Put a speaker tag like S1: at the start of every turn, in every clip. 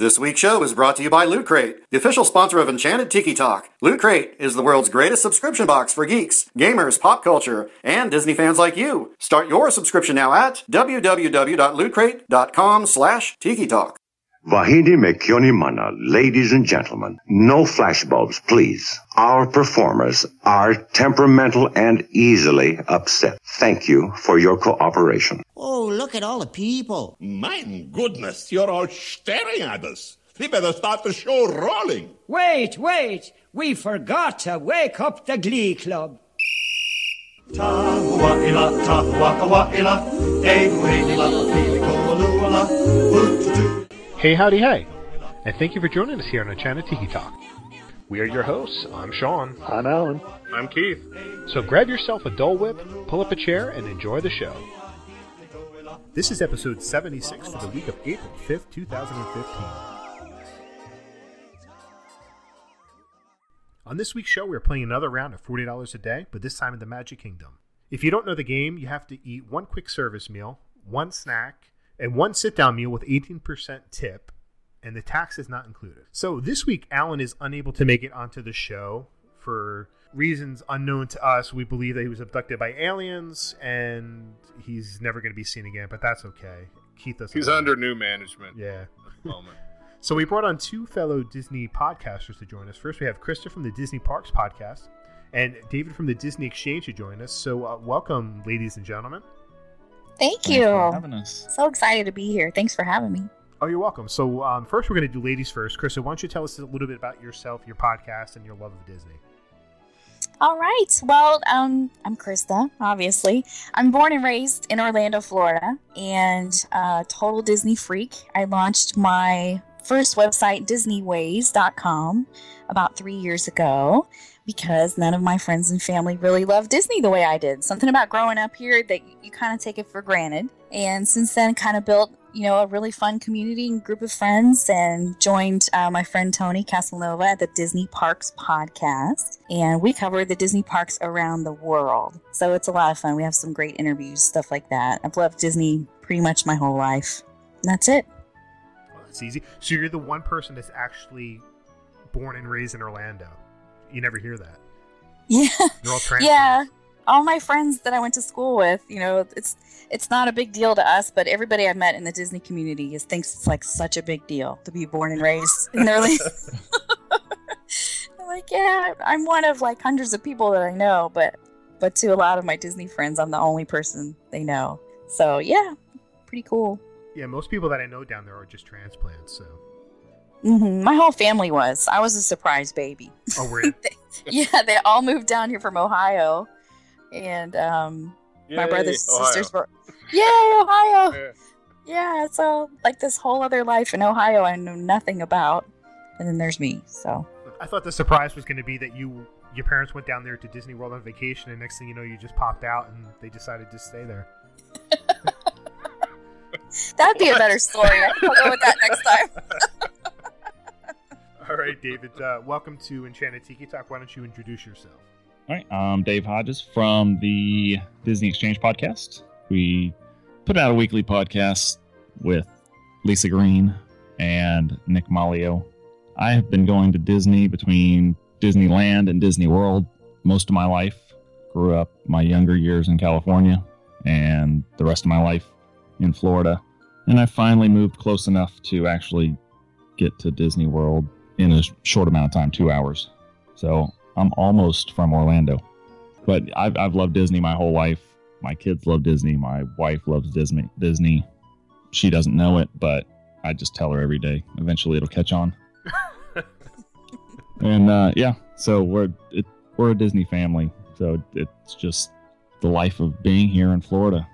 S1: This week's show is brought to you by Loot Crate, the official sponsor of Enchanted Tiki Talk. Loot Crate is the world's greatest subscription box for geeks, gamers, pop culture, and Disney fans like you. Start your subscription now at www.lootcrate.com slash tiki talk.
S2: Vahidi Mekioni Mana, ladies and gentlemen, no flashbulbs, please. Our performers are temperamental and easily upset. Thank you for your cooperation.
S3: Oh, look at all the people.
S4: My goodness, you're all staring at us. We better start the show rolling.
S5: Wait, wait. We forgot to wake up the Glee Club.
S6: Tahua'ila, tahua'ila, ehu'ila, pili-ko'oluala, ututu.
S7: Hey, howdy, hey, and thank you for joining us here on Enchanted Tiki Talk. We are your hosts. I'm Sean.
S8: I'm Alan.
S9: I'm Keith.
S7: So grab yourself a Dole Whip, pull up a chair, and enjoy the show. This is episode 76 for the week of April 5th, 2015. On this week's show, we're playing another round of $40 a day, but this time in the Magic Kingdom. If you don't know the game, you have to eat one quick service meal, one snack, and one sit down meal with 18% tip, and the tax is not included. So this week, Alan is unable to make it onto the show for reasons unknown to us. We believe that he was abducted by aliens and he's never going to be seen again, but that's okay. Keith doesn't.
S9: He's under new management.
S7: Yeah.
S9: At the moment.
S7: So we brought on two fellow Disney podcasters to join us. First, we have Krista from the Disney Parks podcast and David from the Disney Exchange to join us. So uh, welcome, ladies and gentlemen.
S10: Thank
S11: Thanks
S10: you.
S11: for having us.
S10: So excited to be here. Thanks for having me.
S7: Oh, you're welcome. So um, first, we're going to do ladies first. Krista, why don't you tell us a little bit about yourself, your podcast, and your love of Disney?
S10: All right. Well, um, I'm Krista, obviously. I'm born and raised in Orlando, Florida, and uh, total Disney freak. I launched my first website, DisneyWays.com, about three years ago because none of my friends and family really loved Disney the way I did. Something about growing up here that you kind of take it for granted. And since then, kind of built, you know, a really fun community and group of friends and joined uh, my friend Tony Casanova at the Disney Parks podcast. And we cover the Disney parks around the world. So it's a lot of fun. We have some great interviews, stuff like that. I've loved Disney pretty much my whole life. And that's it.
S7: Well, that's easy. So you're the one person that's actually born and raised in Orlando. You never hear that.
S10: Yeah.
S7: They're all transplants.
S10: Yeah. All my friends that I went to school with, you know, it's it's not a big deal to us, but everybody I met in the Disney community is thinks it's like such a big deal to be born and raised in their I'm like, yeah, I'm one of like hundreds of people that I know, but but to a lot of my Disney friends, I'm the only person they know. So yeah, pretty cool.
S7: Yeah, most people that I know down there are just transplants. So.
S10: Hmm My whole family was. I was a surprise baby.
S7: Oh, were you?
S10: yeah, they all moved down here from Ohio, and um, my brothers and sisters were, yay, Ohio!
S9: Yeah.
S10: Yeah, so like this whole other life in Ohio I know nothing about, and then there's me. So
S7: I thought the surprise was going to be that you, your parents went down there to Disney World on vacation, and next thing you know, you just popped out and they decided to stay there.
S10: that'd be a better story. I'll go with that next time.
S7: All right, David. Uh, welcome to Enchanted Tiki Talk. Why don't you introduce yourself?
S11: All right, I'm Dave Hodges from the Disney Exchange podcast. We put out a weekly podcast with Lisa Green and Nick Malio. I have been going to Disney between Disneyland and Disney World most of my life. Grew up my younger years in California and the rest of my life in Florida. And I finally moved close enough to actually get to Disney World in a short amount of time, two hours. So I'm almost from Orlando. But I've, I've loved Disney my whole life. My kids love Disney. My wife loves Disney. Disney. She doesn't know it, but I just tell her every day. Eventually, it'll catch on. and uh, yeah, so we're it, we're a Disney family. So it's just the life of being here in Florida.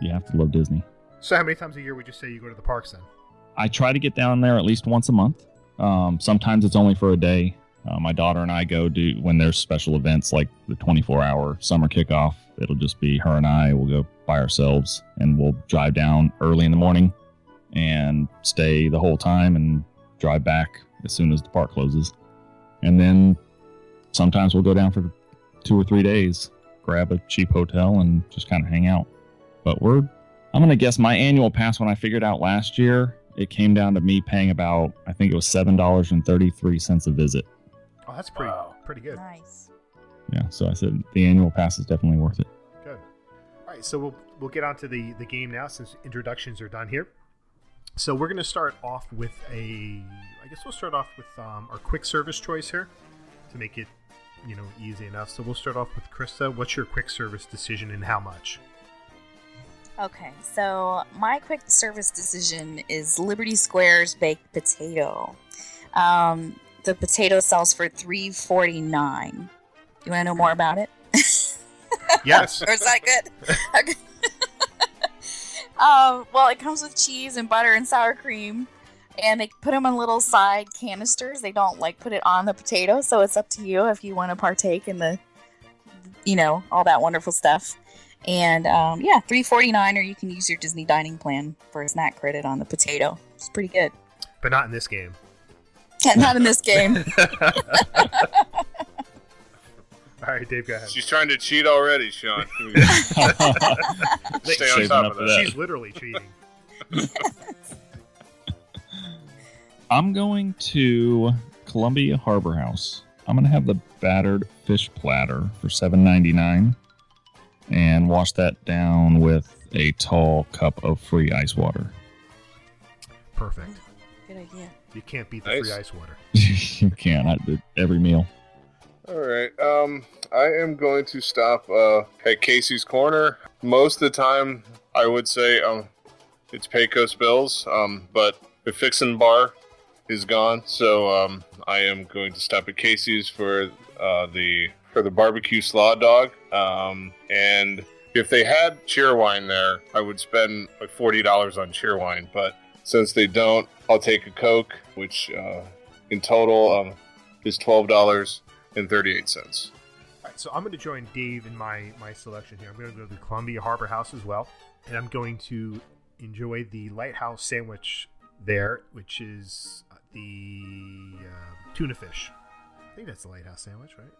S11: You have to love Disney.
S7: So, how many times a year would you say you go to the parks then?
S11: I try to get down there at least once a month. Um, sometimes it's only for a day. Uh, my daughter and I go do when there's special events like the 24 hour summer kickoff. It'll just be her and I. We'll go by ourselves and we'll drive down early in the morning and stay the whole time and drive back as soon as the park closes. And then sometimes we'll go down for two or three days, grab a cheap hotel and just kind of hang out. But we're, I'm going to guess my annual pass when I figured out last year it came down to me paying about I think it was seven dollars and thirty three cents a visit.
S7: Oh, that's pretty pretty good.
S10: Nice.
S11: Yeah, so I said the annual pass is definitely worth it.
S7: Good. All right, so we'll we'll get on to the the game now since introductions are done here. So we're going to start off with a. I guess we'll start off with um, our quick service choice here to make it, you know, easy enough. So we'll start off with Krista. What's your quick service decision and how much?
S10: Okay, so my quick service decision is Liberty Square's baked potato. Um, the potato sells for three forty nine. You want to know more about it?
S7: Yes.
S10: or is that good? Okay. um, well, it comes with cheese and butter and sour cream, and they put them in little side canisters. They don't like put it on the potato, so it's up to you if you want to partake in the, you know, all that wonderful stuff. And um, yeah, three forty nine, or you can use your Disney dining plan for a snack credit on the potato. It's pretty good.
S7: but not in this game.
S10: Yeah, not in this game.
S7: All right, Dave, go ahead.
S8: She's trying to cheat already, Sean. Stay on top
S11: up
S8: of
S11: for
S8: that.
S11: that.
S7: She's literally cheating.
S11: I'm going to Columbia Harbor House. I'm gonna have the battered fish platter for $7.99 and wash that down with a tall cup of free ice water.
S7: Perfect.
S10: good idea.
S7: You can't beat the
S8: Nice.
S7: free ice water.
S11: you can I, every meal.
S8: All right. Um, I am going to stop uh, at Casey's Corner. Most of the time, I would say um, it's Pecos Bills, um, but the Fixin' Bar is gone, so um, I am going to stop at Casey's for uh, the for the barbecue slaw dog. Um, and if they had cheerwine there, I would spend like forty dollars on cheerwine, but since they don't, I'll take a Coke, which uh, in total um, is twelve dollars and thirty-eight cents.
S7: All right, so I'm going to join Dave in my my selection here. I'm going to go to the Columbia Harbor House as well, and I'm going to enjoy the Lighthouse sandwich there, which is uh, the uh, tuna fish. I think that's the Lighthouse sandwich, right?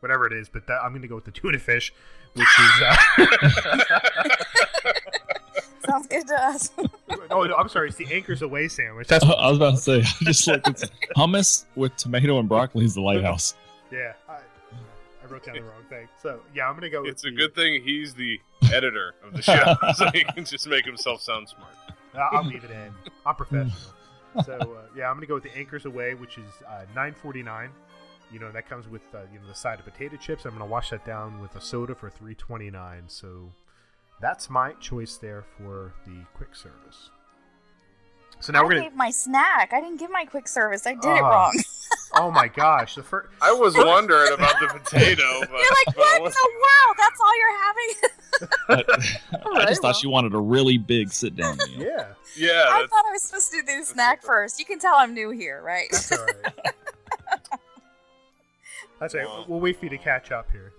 S7: Whatever it is, but that, I'm going to go with the tuna fish, which is. Uh,
S10: Sounds good to us.
S7: oh no, I'm sorry, it's the Anchors Away sandwich. That's what
S11: I was about to say, just like it's hummus with tomato and broccoli is the lighthouse.
S7: yeah. I, I wrote down the wrong thing. So yeah, I'm going to go.
S8: It's a
S7: the-
S8: good thing he's the editor of the show, so he can just make himself sound smart.
S7: Uh, I'll leave it in. I'm professional. so uh, yeah, I'm gonna go with the Anchors Away, which is uh, 9.49. You know that comes with uh, you know the side of potato chips. I'm gonna wash that down with a soda for 3.29. So that's my choice there for the quick service. So now
S10: I
S7: we're gonna.
S10: gave my snack. I didn't give my quick service. I did it
S7: Ah.
S10: wrong.
S7: Oh my gosh, the first.
S8: I was wondering about the potato, but
S10: You're like,
S8: but
S10: what in
S8: was-
S10: the world? That's all you're having?
S11: I, I just thought she wanted a really big sit down meal.
S7: Yeah,
S8: yeah,
S10: I thought I was supposed to do the snack first. You can tell I'm new here, right?
S7: that's all right. That's all right. We'll wait for you to catch up here.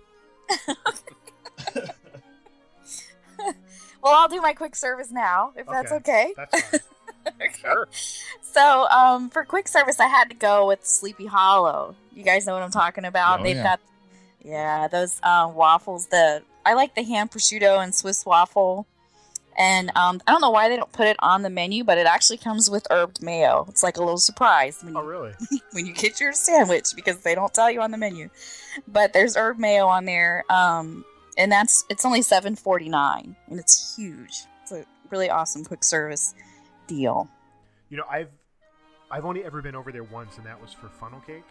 S10: well, I'll do my quick service now, if that's okay.
S7: That's fine.
S8: sure.
S10: So, um, for quick service, I had to go with Sleepy Hollow. You guys know what I'm talking about.
S11: Oh,
S10: They've
S11: yeah.
S10: got, yeah, those uh, waffles. The I like the ham prosciutto and Swiss waffle, and um, I don't know why they don't put it on the menu, but it actually comes with herbed mayo. It's like a little surprise when
S7: Oh
S10: you,
S7: really?
S10: when you get your sandwich because they don't tell you on the menu. But there's herb mayo on there, um, and that's it's only seven forty nine, and it's huge. It's a really awesome quick service deal.
S7: You know, I've I've only ever been over there once, and that was for funnel cake.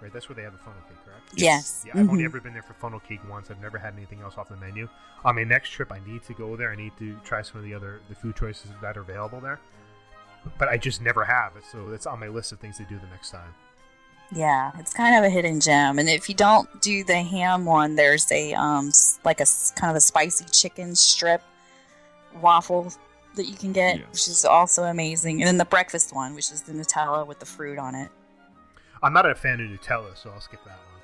S7: Right, that's where they have the funnel cake, correct?
S10: Yes.
S7: Yeah, I've only
S10: Mhm.
S7: ever been there for funnel cake once. I've never had anything else off the menu. On my next trip, I need to go there. I need to try some of the other the food choices that are available there. But I just never have it, so that's on my list of things to do the next time.
S10: Yeah, it's kind of a hidden gem. And if you don't do the ham one, there's a um like a kind of a spicy chicken strip waffle that you can get,
S11: Yes.
S10: which is also amazing. And then the breakfast one, which is the Nutella with the fruit on it.
S7: I'm not a fan of Nutella, so I'll skip that one.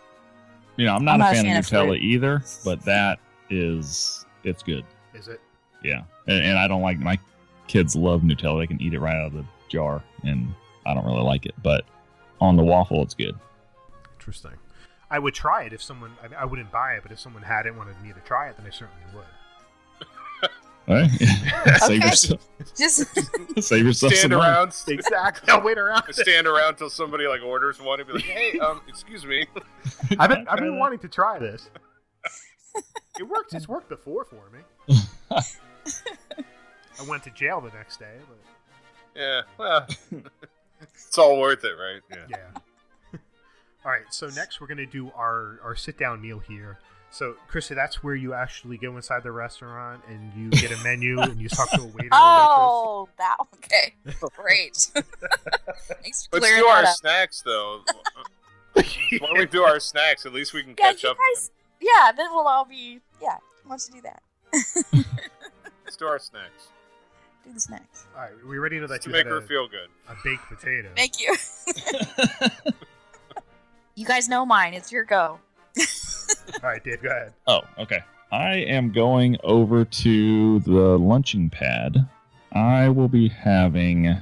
S11: You know, I'm not,
S10: I'm
S11: a,
S10: not a
S11: fan,
S10: fan
S11: of
S10: of
S11: Nutella
S10: fruit.
S11: either, but that is it's good.
S7: Is it?
S11: Yeah, and, and I don't like my kids love Nutella. They can eat it right out of the jar, and I don't really like it. But on the waffle, it's good.
S7: Interesting. I would try it if someone. I, I wouldn't buy it, but if someone had it, wanted me to try it, then I certainly would.
S11: Right? save yourself.
S10: Just
S11: Save yourself
S8: Stand
S11: some money.
S8: around,
S7: Exactly. I'll wait around.
S8: stand around till somebody like orders one and be like, "Hey, um, excuse me."
S7: I've been, I've been wanting to try this. It worked. It's worked before for me. I went to jail the next day, but
S8: Yeah, well, it's all worth it, right? Yeah.
S7: yeah. All right. So next we're gonna do our our sit down meal here. So, Krista, that's where you actually go inside the restaurant and you get a menu and you talk to a waiter. or
S10: oh, that okay. Great. Thanks for
S8: Let's do our
S10: up.
S8: snacks though. Why don't we do our snacks? At least we can
S10: Yeah,
S8: catch up.
S10: guys. Yeah, then we'll all be. Yeah, why don't do that?
S8: Let's do our snacks
S10: Do the snacks.
S7: All right. We already know that
S8: to
S7: you
S8: make
S7: had
S8: her
S7: a,
S8: feel good.
S7: a baked potato.
S10: Thank you. you guys know mine. It's your go.
S7: All right, Dave, go ahead.
S11: Oh, okay. I am going over to the lunching pad. I will be having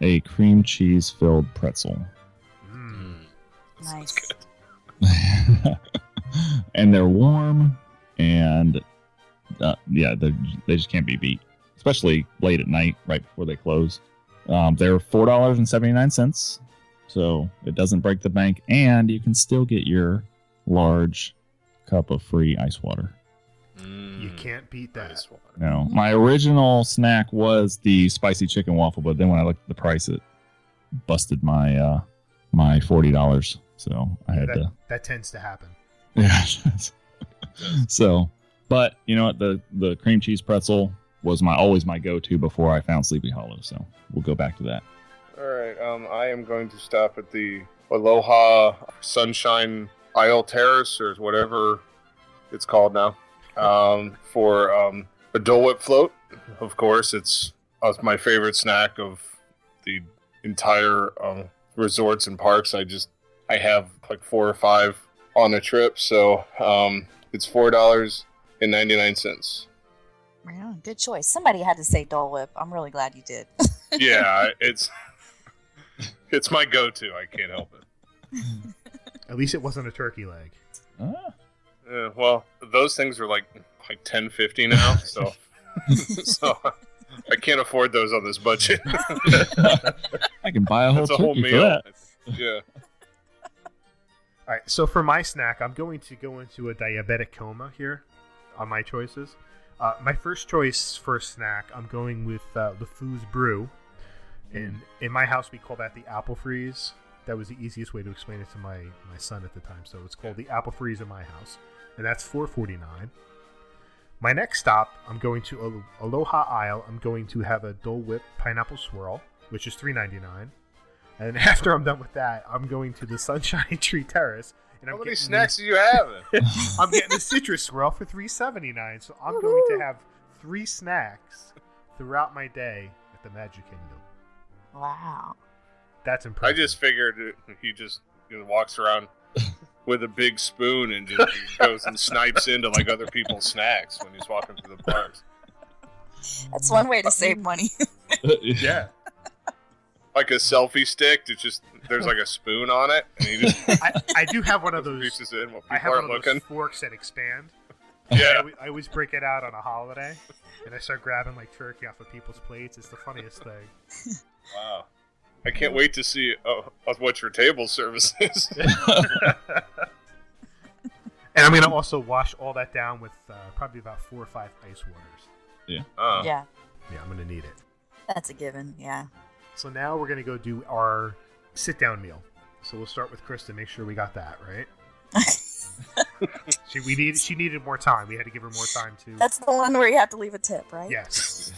S11: a cream cheese filled pretzel.
S7: Mm.
S10: Nice.
S11: and they're warm and uh, yeah, they they just can't be beat, especially late at night, right before they close. Um, they're four dollars and seventy nine cents, so it doesn't break the bank, and you can still get your large cup of free ice water.
S7: You can't beat that.
S8: Ice water.
S11: No, my original snack was the spicy chicken waffle, but then when I looked at the price, it busted my uh, my forty dollars. So I had
S7: that,
S11: to
S7: that tends to happen.
S11: yeah. so, but you know what? The the cream cheese pretzel was my always my go to before I found Sleepy Hollow. So we'll go back to that.
S8: All right. Um, I am going to stop at the Aloha Sunshine Isle Terrace or whatever it's called now um, for um, a Dole Whip float. Of course, it's uh, my favorite snack of the entire um, resorts and parks. I just I have like four or five on a trip, so um, it's four dollars and ninety nine cents.
S10: Yeah, good choice. Somebody had to say Dole Whip. I'm really glad you did.
S8: Yeah, it's it's my go to. I can't help it.
S7: At least it wasn't a turkey leg.
S11: Ah,
S8: Yeah, well, those things are like like ten fifty now, so so I can't afford those on this budget.
S11: I can buy a whole
S8: That's a
S11: turkey
S8: whole
S11: for
S8: meal.
S11: that.
S8: Yeah.
S7: All right, so for my snack, I'm going to go into a diabetic coma here on my choices. Uh, my first choice for a snack, I'm going with uh, LeFou's Brew. And in my house, we call that the apple freeze. That was the easiest way to explain it to my, my son at the time. So it's called the apple freeze in my house. And that's four forty nine. My next stop, I'm going to Aloha Isle. I'm going to have a Dole Whip pineapple swirl, which is three ninety nine. And after I'm done with that, I'm going to the Sunshine Tree Terrace. And
S8: How
S7: I'm
S8: How
S7: many
S8: snacks
S7: the-
S8: do you have?
S7: I'm getting the citrus swirl for three seventy nine. So I'm going to have three snacks throughout my day at the Magic Kingdom.
S10: wow.
S7: That's impressive.
S8: I just figured he just you know, walks around with a big spoon and just goes and snipes into like other people's snacks when he's walking through the parks.
S10: That's one way to save money.
S7: yeah.
S8: Like a selfie stick, it's just there's like a spoon on it, and he just
S7: I, I do have one of those.
S8: reaches in while
S7: I
S8: people
S7: have one
S8: aren't
S7: of those
S8: looking.
S7: forks that expand.
S8: Yeah,
S7: always- I always break it out on a holiday, and I start grabbing like turkey off of people's plates. It's the funniest thing.
S8: wow. I can't wait to see uh, uh, what your table service is.
S7: And I'm gonna also wash all that down with uh, probably about four or five ice waters.
S8: Uh,
S10: yeah,
S7: Yeah, I'm gonna need it.
S10: that's a given. Yeah.
S7: So now we're gonna go do our sit down meal. So we'll start with Krista. Make sure we got that right. she we need she needed more time. We had to give her more time to.
S10: That's the one where you have to leave a tip, right?
S7: yes.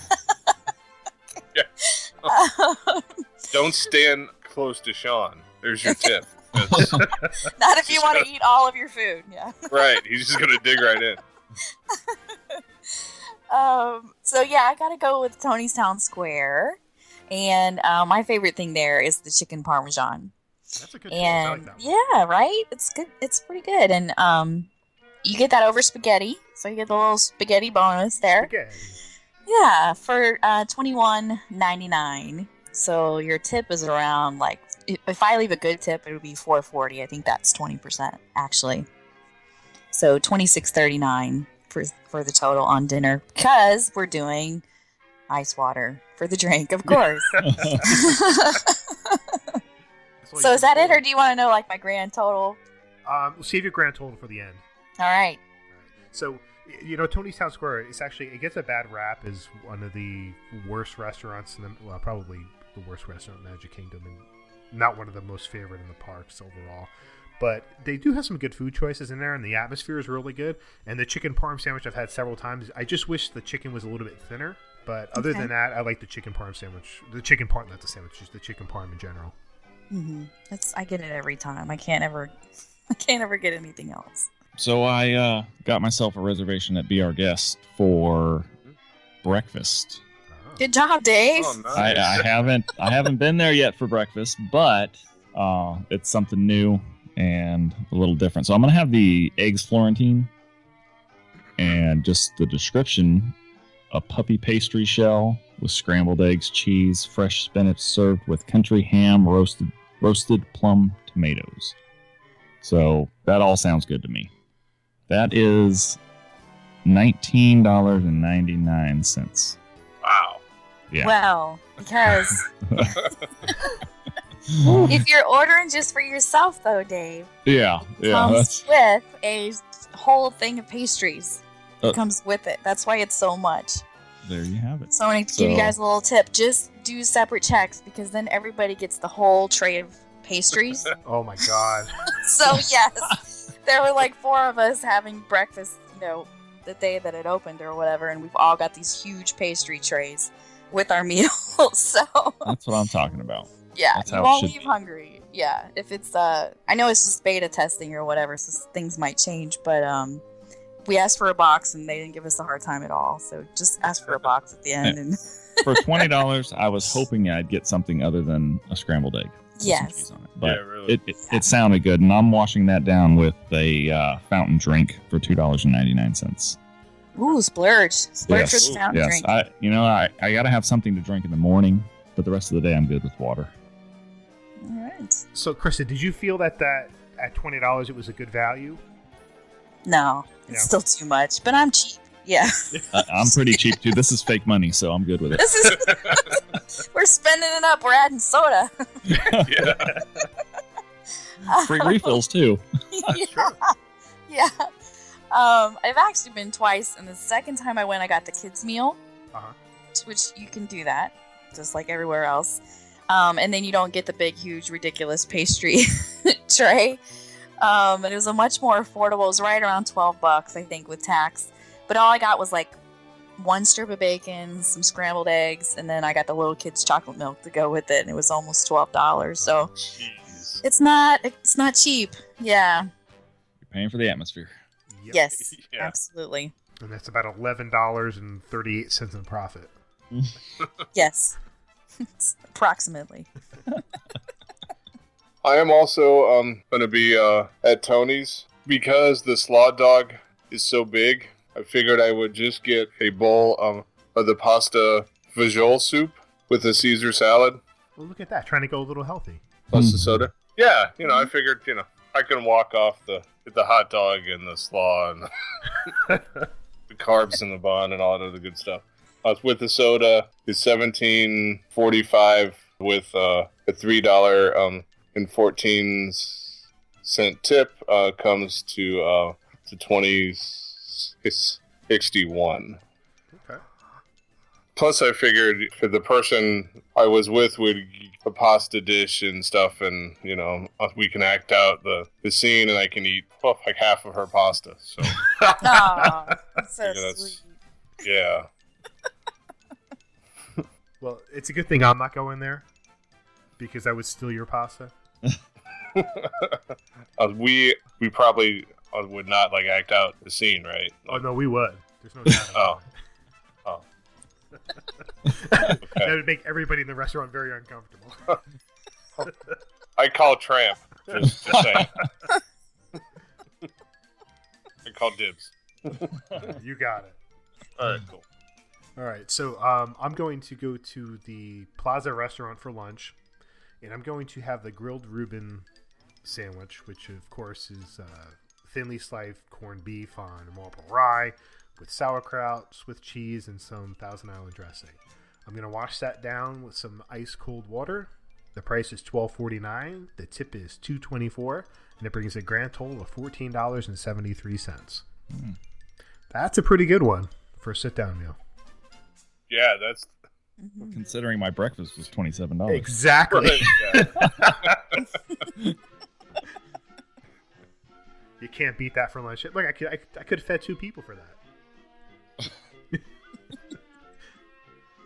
S8: Don't stand close to Sean. There's your tip.
S10: Not if you want to eat all of your food. Yeah.
S8: right. He's just gonna dig right in.
S10: Um, so yeah, I gotta go with Tony's Town Square, and uh, my favorite thing there is the chicken parmesan.
S7: That's a good choice. I like
S10: And
S7: that one.
S10: yeah, right? It's good. It's pretty good, and um, you get that over spaghetti, so you get the little spaghetti bonus there.
S7: Spaghetti.
S10: Yeah, for uh, twenty one ninety nine. So your tip is around like if if I leave a good tip, it would be four forty. I think that's twenty percent actually. So twenty six thirty nine for for the total on dinner because we're doing ice water for the drink, of course. so is that it, or do you want to know like my grand total?
S7: Um, we'll save your grand total for the end.
S10: All right.
S7: So, you know, Tony's Town Square, it's actually, it gets a bad rap as one of the worst restaurants in the, well, probably the worst restaurant in Magic Kingdom and not one of the most favorite in the parks overall. But they do have some good food choices in there, and the atmosphere is really good. And the chicken parm sandwich I've had several times. I just wish the chicken was a little bit thinner. But other
S10: Okay.
S7: than that, I like the chicken parm sandwich. The chicken parm, not the sandwich, just the chicken parm in general.
S10: Mm-hmm. That's I get it every time. I can't ever, I can't ever get anything else.
S11: So I uh, got myself a reservation at Be Our Guest for breakfast.
S10: Good job, Dave.
S8: Oh, nice.
S11: I, I haven't I haven't been there yet for breakfast, but uh, it's something new and a little different. So I'm gonna have the eggs Florentine and just the description: a puppy pastry shell with scrambled eggs, cheese, fresh spinach, served with country ham, roasted roasted plum tomatoes. So that all sounds good to me. That is nineteen dollars and ninety nine cents.
S8: Wow.
S11: Yeah.
S10: Well, because if you're ordering just for yourself, though, Dave,
S11: Yeah, yeah,
S10: comes
S11: that's
S10: with a whole thing of pastries.
S11: Uh,
S10: It comes with it. That's why it's so much.
S11: there you have it.
S10: So I want to give you guys a little tip. Just do separate checks because then everybody gets the whole tray of pastries.
S7: Oh my god.
S10: so yes, there were like four of us having breakfast, you know, the day that it opened or whatever, and we've all got these huge pastry trays with our meals. so
S11: That's what I'm talking about.
S10: yeah,
S11: that's
S10: you won't leave
S11: be.
S10: hungry. Yeah, if it's uh, I know it's just beta testing or whatever, so things might change, but um. We asked for a box and they didn't give us a hard time at all. So just ask for a box at the end. And
S11: For twenty dollars, I was hoping I'd get something other than a scrambled egg.
S10: Yes.
S11: cheese on it. But
S8: Yeah, really.
S11: it, it, it sounded good, and I'm washing that down with a uh, fountain drink for two dollars and ninety nine cents.
S10: Ooh, splurge, splurge
S11: Yes,
S10: with fountain
S11: yes.
S10: drink.
S11: I you know I, I gotta have something to drink in the morning, but the rest of the day I'm good with water.
S10: All right.
S7: So, Krista, did you feel that that at twenty dollars it was a good value?
S10: No, it's
S7: Yeah.
S10: still too much, but I'm cheap. Yeah.
S11: I, I'm pretty cheap too. This is fake money, so I'm good with it.
S10: This is we're spending it up. We're adding soda.
S8: Yeah.
S11: Free refills too.
S10: yeah. yeah. Um, I've actually been twice, and the second time I went, I got the kids meal,
S7: Uh-huh.
S10: which you can do that, just like everywhere else. Um, and then you don't get the big, huge, ridiculous pastry tray. Um, and it was a much more affordable. It was right around twelve bucks, I think, with tax. But all I got was like one strip of bacon, some scrambled eggs, and then I got the little kids' chocolate milk to go with it, and it was almost twelve dollars. So
S8: Jeez.
S10: it's not it's not cheap. Yeah.
S11: You're paying for the atmosphere.
S7: Yep.
S10: Yes.
S8: Yeah.
S10: Absolutely.
S7: And that's about eleven dollars and thirty eight cents in profit.
S10: Yes. Approximately.
S8: I am also um going to be uh, at Tony's because the slaw dog is so big. I figured I would just get a bowl um, of the pasta vajol soup with a Caesar salad
S7: Well, look at that, trying to go a little healthy.
S8: plus the
S11: Mhm.
S8: soda. Yeah, you know, I figured you know I can walk off the the hot dog and the slaw and the carbs in the bun and all that other good stuff. Uh, with the soda is seventeen forty five with uh, a three dollar um, and fourteen cent tip uh, comes to uh, to twenty sixty one.
S7: Okay.
S8: Plus, I figured for the person I was with would get a pasta dish and stuff, and you know uh, we can act out the, the scene, and I can eat well, like half of her pasta. So
S10: Aw, that's so
S8: Yeah,
S10: sweet.
S8: yeah,
S7: Well, it's a good thing I'm not going there because I would steal your pasta.
S8: uh, we we probably uh, would not like act out the scene, right?
S7: Oh no, we would. There's no doubt.
S8: Oh.
S7: It. that would make everybody in the restaurant very uncomfortable.
S8: I call tramp. Just, just saying. I call dibs.
S7: you got it.
S8: All right, cool.
S7: All right, so um, I'm going to go to the Plaza restaurant for lunch, and I'm going to have the grilled Reuben sandwich, which of course is uh, thinly sliced corned beef on marble rye with sauerkraut, Swiss cheese, and some Thousand Island dressing. I'm gonna wash that down with some ice cold water. The price is twelve forty nine. The tip is two twenty four, and it brings a grand total of fourteen dollars and seventy three cents. Hmm. That's a pretty good one for a sit down meal.
S8: Yeah, that's
S11: Considering my breakfast was twenty seven dollars.
S7: Exactly. You can't beat that for lunch. Look, I could I, I could have fed two people for that.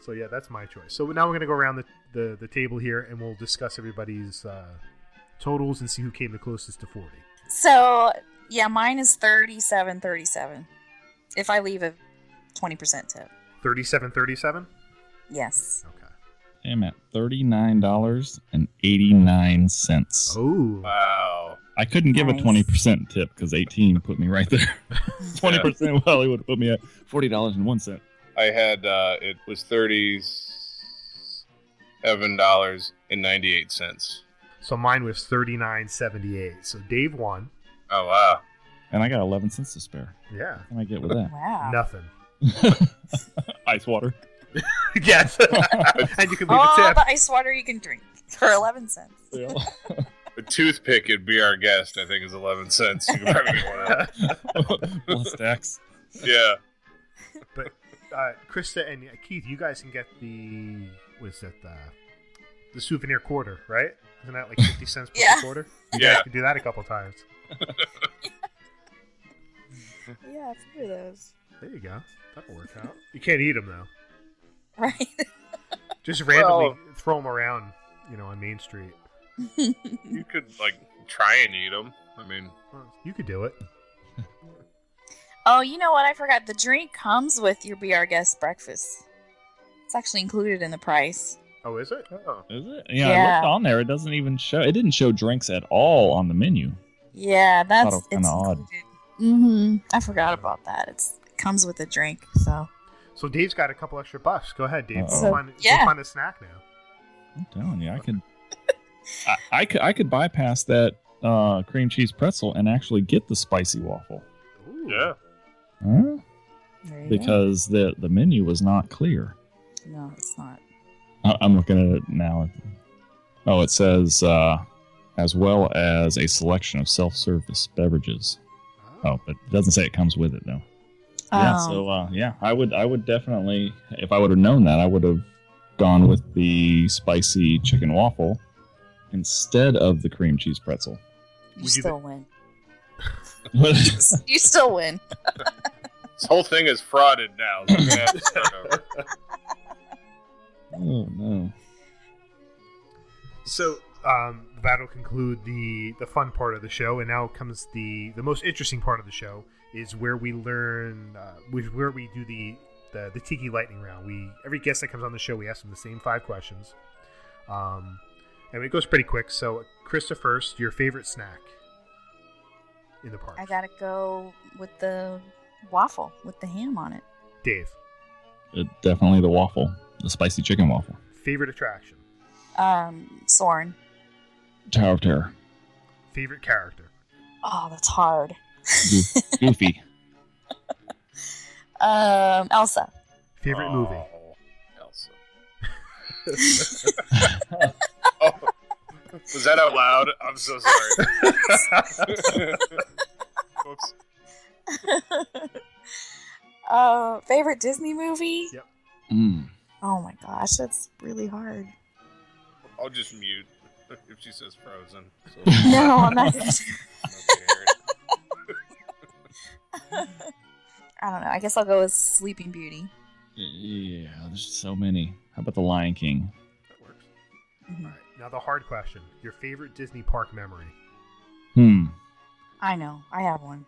S7: So yeah, that's my choice. So now we're gonna go around the, the, the table here and we'll discuss everybody's uh, totals and see who came the closest to forty.
S10: So yeah, mine is 37 37. If I leave a 20% tip.
S7: 37 37?
S10: Yes.
S7: Okay.
S11: I am at $39.89.
S7: Oh.
S8: Wow.
S11: I couldn't nice. give a 20% tip because 18 put me right there. 20% well, it would put me at $40.01.
S8: I had uh, it was thirty seven dollars and ninety eight cents.
S7: so mine was thirty-nine seventy-eight. So Dave won.
S8: Oh wow!
S11: And I got eleven cents to spare.
S7: Yeah,
S11: What can I get with that?
S10: Wow.
S7: nothing.
S11: Ice water.
S7: yes, and you can leave
S10: All
S7: a tip.
S10: the ice water you can drink for eleven cents.
S11: Yeah.
S8: A toothpick would be our guest. I think is eleven cents. You can probably get one of those.
S11: Plus tax.
S8: Yeah.
S7: But uh, Krista and Keith, you guys can get the was it the the souvenir quarter, right? Isn't that like fifty cents per
S10: Yeah.
S7: quarter? You
S8: Yeah.
S7: guys can do that a couple times.
S10: Yeah, a few of those.
S7: There you go. That'll work out. You can't eat them though.
S10: Right.
S7: Just randomly
S8: Well-
S7: throw them around, you know, on Main Street.
S8: You could like try and eat them. I mean,
S7: you could do it.
S10: Oh, you know what? I forgot. The drink comes with your Be Our Guest breakfast. It's actually included in the price.
S7: Oh, is it?
S8: oh,
S11: Is it? Yeah, I looked on there. It doesn't even show. It didn't show drinks at all on the menu.
S10: Yeah, that's
S11: Thought it
S10: it's
S11: kinda odd.
S10: Mm-hmm. I forgot about that. It's it comes with a drink, so
S7: So Dave's got a couple extra bucks. Go ahead, Dave. Go
S11: Uh-oh.
S7: find,
S10: Yeah.
S7: find a snack now.
S11: I'm telling you, I could. I, I could. I could bypass that uh, cream cheese pretzel and actually get the spicy waffle.
S7: Ooh.
S8: yeah.
S11: Huh?
S10: there you
S11: Because the the menu was not clear.
S10: no, it's not.
S11: I- I'm looking at it now. Oh, it says uh, as well as a selection of self-service beverages. Oh, but it doesn't say it comes with it though. Yeah,
S10: Um,
S11: so uh, yeah, I would I would definitely if I would have known that I would have gone with the spicy chicken waffle instead of the cream cheese pretzel.
S10: you
S7: Would you
S10: still win.
S11: oh
S10: You still win.
S8: This whole thing is frauded now. So we're gonna have to start over.
S11: no.
S7: So um, that'll conclude the the fun part of the show, and now comes the the most interesting part of the show is where we learn, uh, which where we do the, the the tiki lightning round. We every guest that comes on the show, we ask them the same five questions, um, and it goes pretty quick. So, Krista, first, your favorite snack in the park?
S10: I gotta go with the waffle with the ham on it.
S7: Dave,
S11: Uh, definitely the waffle, the spicy chicken waffle.
S7: favorite attraction,
S10: Um, Soarin'.
S11: Tower of Terror.
S7: favorite character,
S10: Oh, that's hard.
S11: Goofy.
S10: Um, Elsa.
S7: favorite movie.
S8: Oh, Elsa. oh, was that out loud? I'm so sorry. Oops.
S10: Uh, favorite Disney movie?
S7: Yep.
S11: Mm.
S10: Oh my gosh, that's really hard.
S8: I'll just mute if she says Frozen. So
S10: No, I'm not.
S8: I'm not.
S10: I don't know. I guess I'll go with Sleeping Beauty.
S11: Yeah, there's so many. How about the Lion King?
S7: That works.
S10: Mhm.
S7: All right, now the hard question: your favorite Disney park memory.
S11: Hmm.
S10: I know. I have one.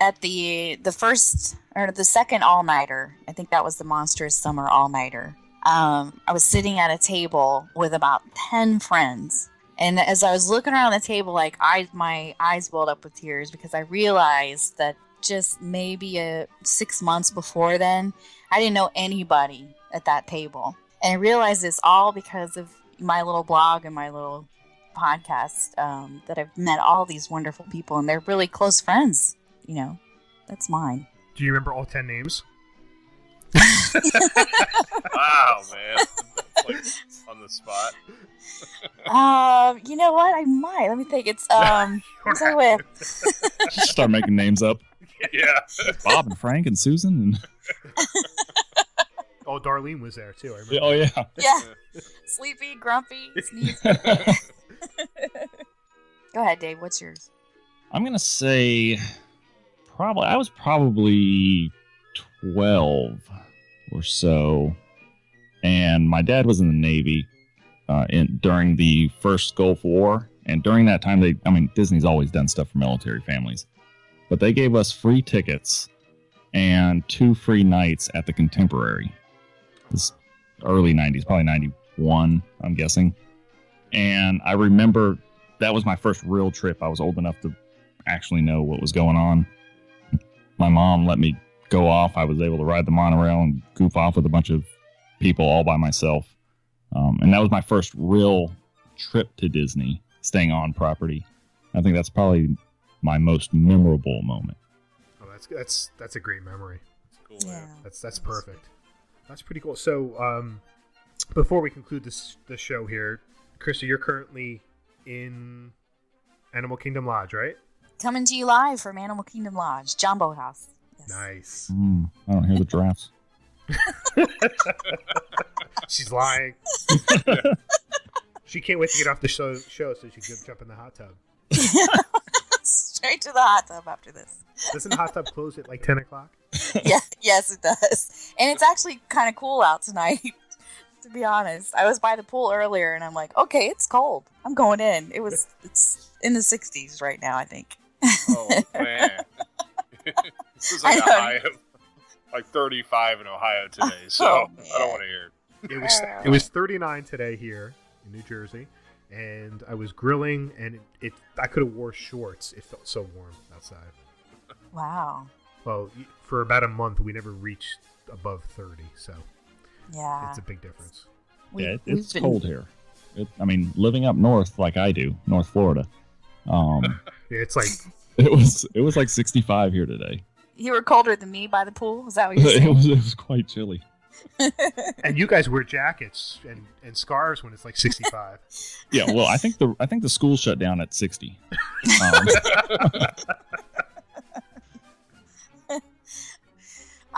S10: At the the first or the second all nighter, I think that was the monstrous Summer All Nighter. Um, I was sitting at a table with about ten friends, and as I was looking around the table, like I my eyes welled up with tears because I realized that just maybe a six months before then, I didn't know anybody at that table, and I realized this all because of my little blog and my little podcast um, that I've met all these wonderful people, and they're really close friends. You know, that's mine.
S7: Do you remember all ten names?
S8: wow, man. Like on the spot.
S10: Um, you know what? I might. Let me think. It's um, who's I with?
S11: Just start making names up.
S8: Yeah.
S11: Bob and Frank and Susan and
S7: Oh, Darlene was there too. I remember.
S11: oh yeah.
S10: Yeah, sleepy, grumpy, sneeze. Go ahead, Dave. What's yours?
S11: I'm gonna say probably I was probably twelve or so, and my dad was in the Navy uh, in during the first Gulf War, and during that time they I mean Disney's always done stuff for military families, but they gave us free tickets and two free nights at the Contemporary. This early '90s, probably '91, I'm guessing, and I remember that was my first real trip. I was old enough to actually know what was going on. My mom let me go off. I was able to ride the monorail and goof off with a bunch of people all by myself. Um, and that was my first real trip to Disney, staying on property. I think that's probably my most memorable moment.
S7: Oh, that's that's that's a great memory.
S8: Cool,
S10: Yeah.
S7: That's that's perfect. That's pretty cool. So, um, before we conclude this the show here, Krista, you're currently in Animal Kingdom Lodge, right?
S10: Coming to you live from Animal Kingdom Lodge, Jambo House. Yes.
S7: Nice.
S11: Mm, I don't hear the giraffes.
S7: She's lying. she can't wait to get off the show, show so she can jump in the hot tub.
S10: Straight to the hot tub after this.
S7: Doesn't the hot tub close at like ten o'clock?
S10: yeah, yes, it does. And it's actually kind of cool out tonight. To be honest, I was by the pool earlier, and I'm like, okay, it's cold. I'm going in. It was it's in the 60s right now, I think.
S8: Oh man. this is like
S10: I
S8: a
S10: know.
S8: high of like 35 in Ohio today, so
S10: Oh,
S8: I don't want to hear it.
S7: It was it was 39 today here in New Jersey, and I was grilling, and it, it I could have wore shorts. It felt so warm outside.
S10: Wow.
S7: Well, for about a month, we never reached above 30, so
S10: Yeah.
S7: it's a big difference.
S10: We-
S11: yeah, it, it's
S10: been-
S11: cold here. It, I mean, living up north like I do, North Florida. Um,
S7: Yeah, it's like
S11: it was it was like 65 here today.
S10: You were colder than me by the pool. Is that what you're
S11: it was it was quite chilly.
S7: and you guys wear jackets and, and scarves when it's like 65.
S11: Yeah, well, I think the I think the school shut down at 60. Um,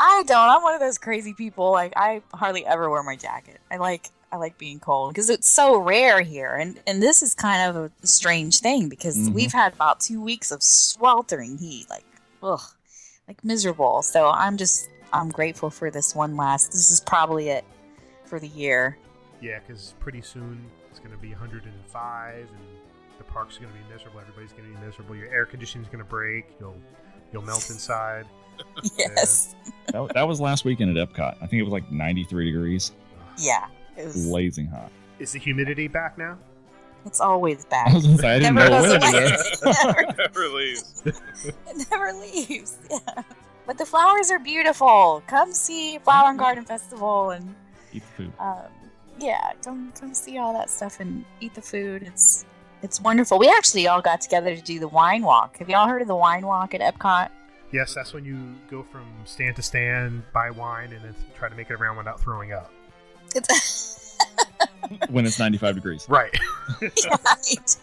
S10: I don't. I'm one of those crazy people. Like I hardly ever wear my jacket. I like I like being cold because it's so rare here, and and this is kind of a strange thing because
S11: Mhm.
S10: we've had about two weeks of sweltering heat, like ugh, like miserable. So I'm just I'm grateful for this one last. This is probably it for the year.
S7: yeah, because pretty soon it's going to be 105, and the park's going to be miserable. Everybody's going to be miserable. Your air conditioning's going to break. You'll you'll melt inside.
S10: Yes.
S11: that, that was last weekend at Epcot. I think it was like 93 degrees,
S10: Yeah. It was.
S11: blazing hot.
S7: Is the humidity back now?
S10: It's always
S11: I
S10: bad.
S11: was gonna say I didn't
S10: Never
S11: know
S10: goes
S11: when it was.
S10: Never
S8: Never leaves.
S10: It never leaves. Yeah. But the flowers are beautiful. Come see Flower and Garden Festival and
S11: Eat the food.
S10: um, yeah, come come see all that stuff and eat the food. It's it's wonderful. We actually all got together to do the wine walk. Have y'all heard of the wine walk at Epcot?
S7: Yes, that's when you go from stand to stand, buy wine, and then try to make it around without throwing up.
S10: It's
S11: When it's 95 degrees.
S7: Right.
S10: right.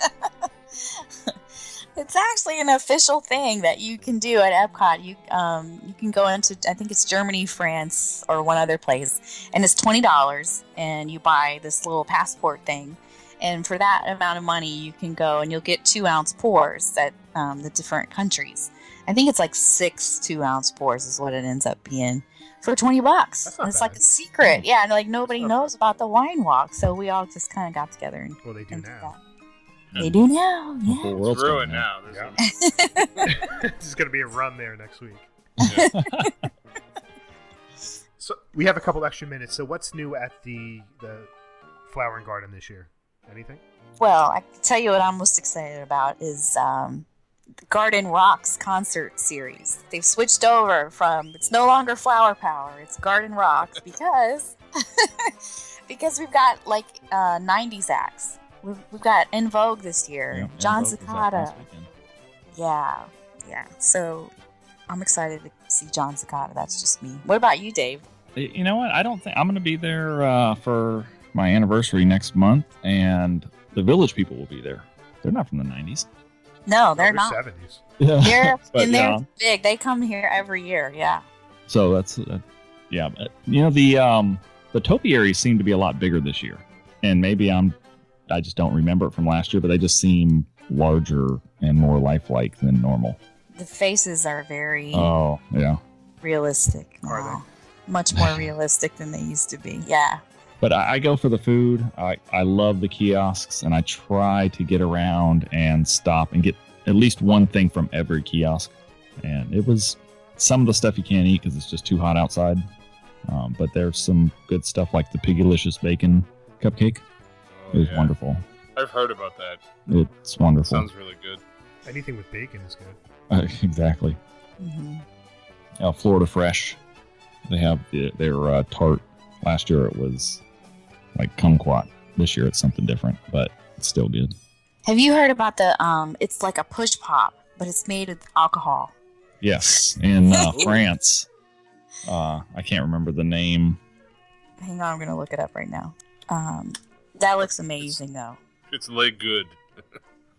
S10: it's actually an official thing that you can do at Epcot. You um you can go into I think it's Germany, France, or one other place, and it's twenty dollars, and you buy this little passport thing. And for that amount of money, you can go and you'll get two ounce pours at um, the different countries. I think it's like six two ounce pours is what it ends up being for twenty bucks.
S7: That's not
S10: And it's like a secret, yeah. And like nobody
S7: That's not
S10: knows about the wine walk, so we all just kind of got together and
S7: well, they do now.
S10: that. They do now,
S11: The
S10: yeah.
S11: whole
S8: It's
S11: world's
S8: ruined
S11: going
S8: now. This
S7: Yeah.
S8: is-
S7: this going to be a run there next week.
S8: yeah.
S7: So we have a couple extra minutes. So what's new at the the Flower and Garden this year? Anything?
S10: Well, I can tell you what I'm most excited about is um, the Garden Rocks concert series. They've switched over from it's no longer Flower Power, it's Garden Rocks because because we've got like uh, 90s acts. We've, we've got En Vogue this year,
S11: Yeah, Jon Secada.
S10: Yeah, yeah. So I'm excited to see Jon Secada. That's just me. What about you, Dave?
S11: You know what? I don't think I'm going to be there uh, for my anniversary next month, and the Village people will be there. They're not from the '90s.
S10: No, they're
S7: They're
S10: not.
S7: 70s.
S11: Yeah.
S10: They're
S11: But,
S10: and they're
S11: yeah.
S10: big. They come here every year. Yeah.
S11: So that's uh, yeah. But, you know the um the topiaries seem to be a lot bigger this year, and maybe I'm I just don't remember it from last year, but they just seem larger and more lifelike than normal.
S10: The faces are very
S11: Oh yeah.
S10: realistic.
S7: Are
S10: now. Much more realistic than they used to be. Yeah.
S11: But I, I go for the food. I, I love the kiosks, and I try to get around and stop and get at least one thing from every kiosk. And it was some of the stuff you can't eat because it's just too hot outside. Um, but there's some good stuff like the Piggylicious bacon cupcake.
S8: Oh,
S11: It was
S8: yeah.
S11: wonderful.
S8: I've heard about that.
S11: It's wonderful.
S8: Sounds really good.
S7: Anything with bacon is good.
S11: Uh, exactly.
S10: hmm
S11: Uh, Florida Fresh. They have the, their uh, tart. Last year it was like kumquat. This year it's something different, but it's still good.
S10: Have you heard about the um? It's like a push pop, but it's made with alcohol.
S11: Yes, in uh, France. Uh, I can't remember the name.
S10: Hang on, I'm gonna look it up right now. Um, that looks amazing though.
S8: It's leg good.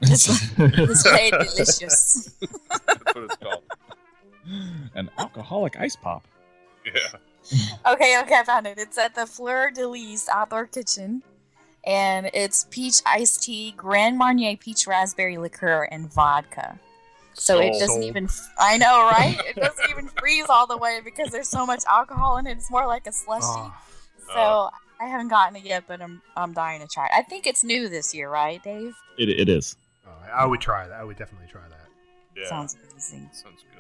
S10: It's, it's very delicious.
S8: That's what it's called.
S11: An alcoholic ice pop.
S8: Yeah.
S10: Okay, okay, I found it. It's at the Fleur de Lys Outdoor Kitchen, and it's peach iced tea, Grand Marnier peach raspberry liqueur, and vodka. So it doesn't even. I know, right? It doesn't even freeze all the way because there's so much alcohol in it. It's more like a slushy.
S7: Oh,
S10: So I haven't gotten it yet, but I'm I'm dying to try it. I think it's new this year, right, Dave?
S11: It, it is.
S7: oh, I would try that. I would definitely try that.
S8: Yeah.
S10: Sounds amazing.
S8: Sounds good.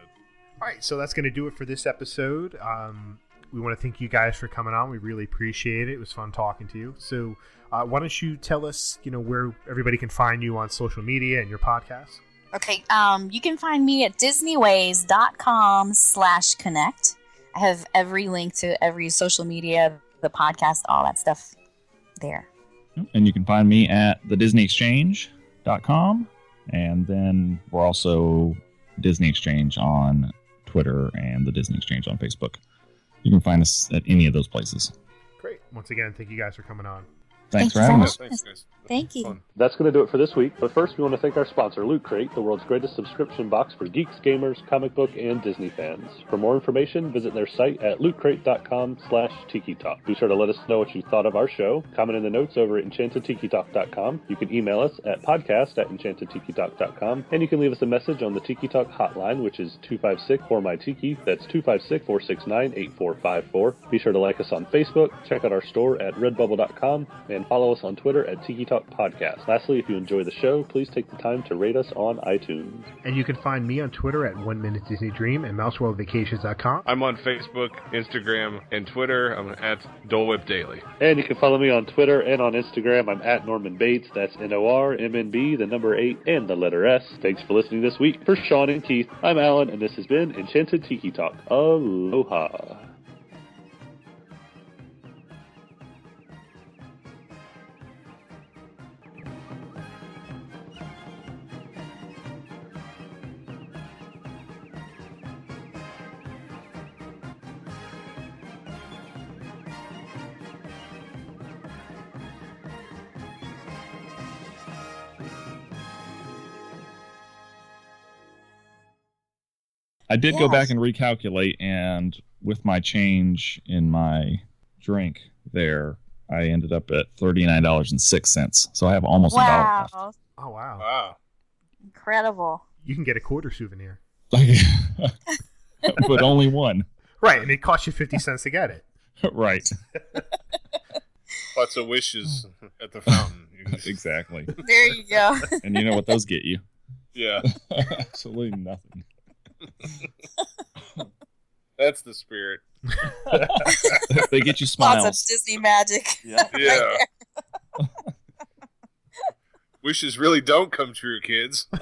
S7: All right, so that's going to do it for this episode. Um, we want to thank you guys for coming on. We really appreciate it. It was fun talking to you. So, uh, why don't you tell us, you know, where everybody can find you on social media and your podcast?
S10: Okay, um, you can find me at disneyways.com slash connect. I have every link to every social media, the podcast, all that stuff there.
S11: And you can find me at thedisneyexchange.com. And then we're also Disney Exchange on Twitter and the Disney Exchange on Facebook. You can find us at any of those places.
S7: Great. Once again, thank you guys for coming on.
S11: Thanks
S10: Thank
S11: for having
S10: much.
S11: us.
S8: Thanks, guys.
S10: Thank you.
S9: That's going to do it for this week. But first, we want to thank our sponsor, Loot Crate, the world's greatest subscription box for geeks, gamers, comic book, and Disney fans. For more information, visit their site at lootcrate.com slash tiki talk. Be sure to let us know what you thought of our show. Comment in the notes over at enchantedtikitalk.com. You can email us at podcast at enchantedtikitalk.com. And you can leave us a message on the Tiki Talk hotline, which is 256 for my tiki. That's 256 469 8454. Be sure to like us on Facebook, check out our store at redbubble.com, and follow us on Twitter at Tiki Talk Podcast. Lastly, if you enjoy the show, please take the time to rate us on iTunes.
S7: And you can find me on Twitter at One Minute Disney Dream and MouseWorldVacations.com.
S8: I'm on Facebook, Instagram, and Twitter. I'm at Dole Whip Daily.
S9: And you can follow me on Twitter and on Instagram. I'm at Norman Bates. That's N O R M N B, the number 8, and the letter S. Thanks for listening this week. For Sean and Keith, I'm Alan, and this has been Enchanted Tiki Talk. Aloha.
S11: I did go back and recalculate, and with my change in my drink there, I ended up at $39.06. So I have almost a dollar left.
S10: Wow.
S7: Oh, wow.
S8: Wow.
S10: Incredible.
S7: You can get a quarter souvenir.
S11: but only one.
S7: Right, and it costs you 50 cents to get it.
S11: right.
S8: Lots of wishes hmm. at the fountain.
S11: Exactly.
S10: There you go.
S11: And you know what those get you?
S8: yeah,
S11: Absolutely nothing.
S8: That's the spirit.
S11: they get you
S10: Lots of Disney magic.
S11: Yeah.
S8: Yeah. Wishes really don't come true, kids.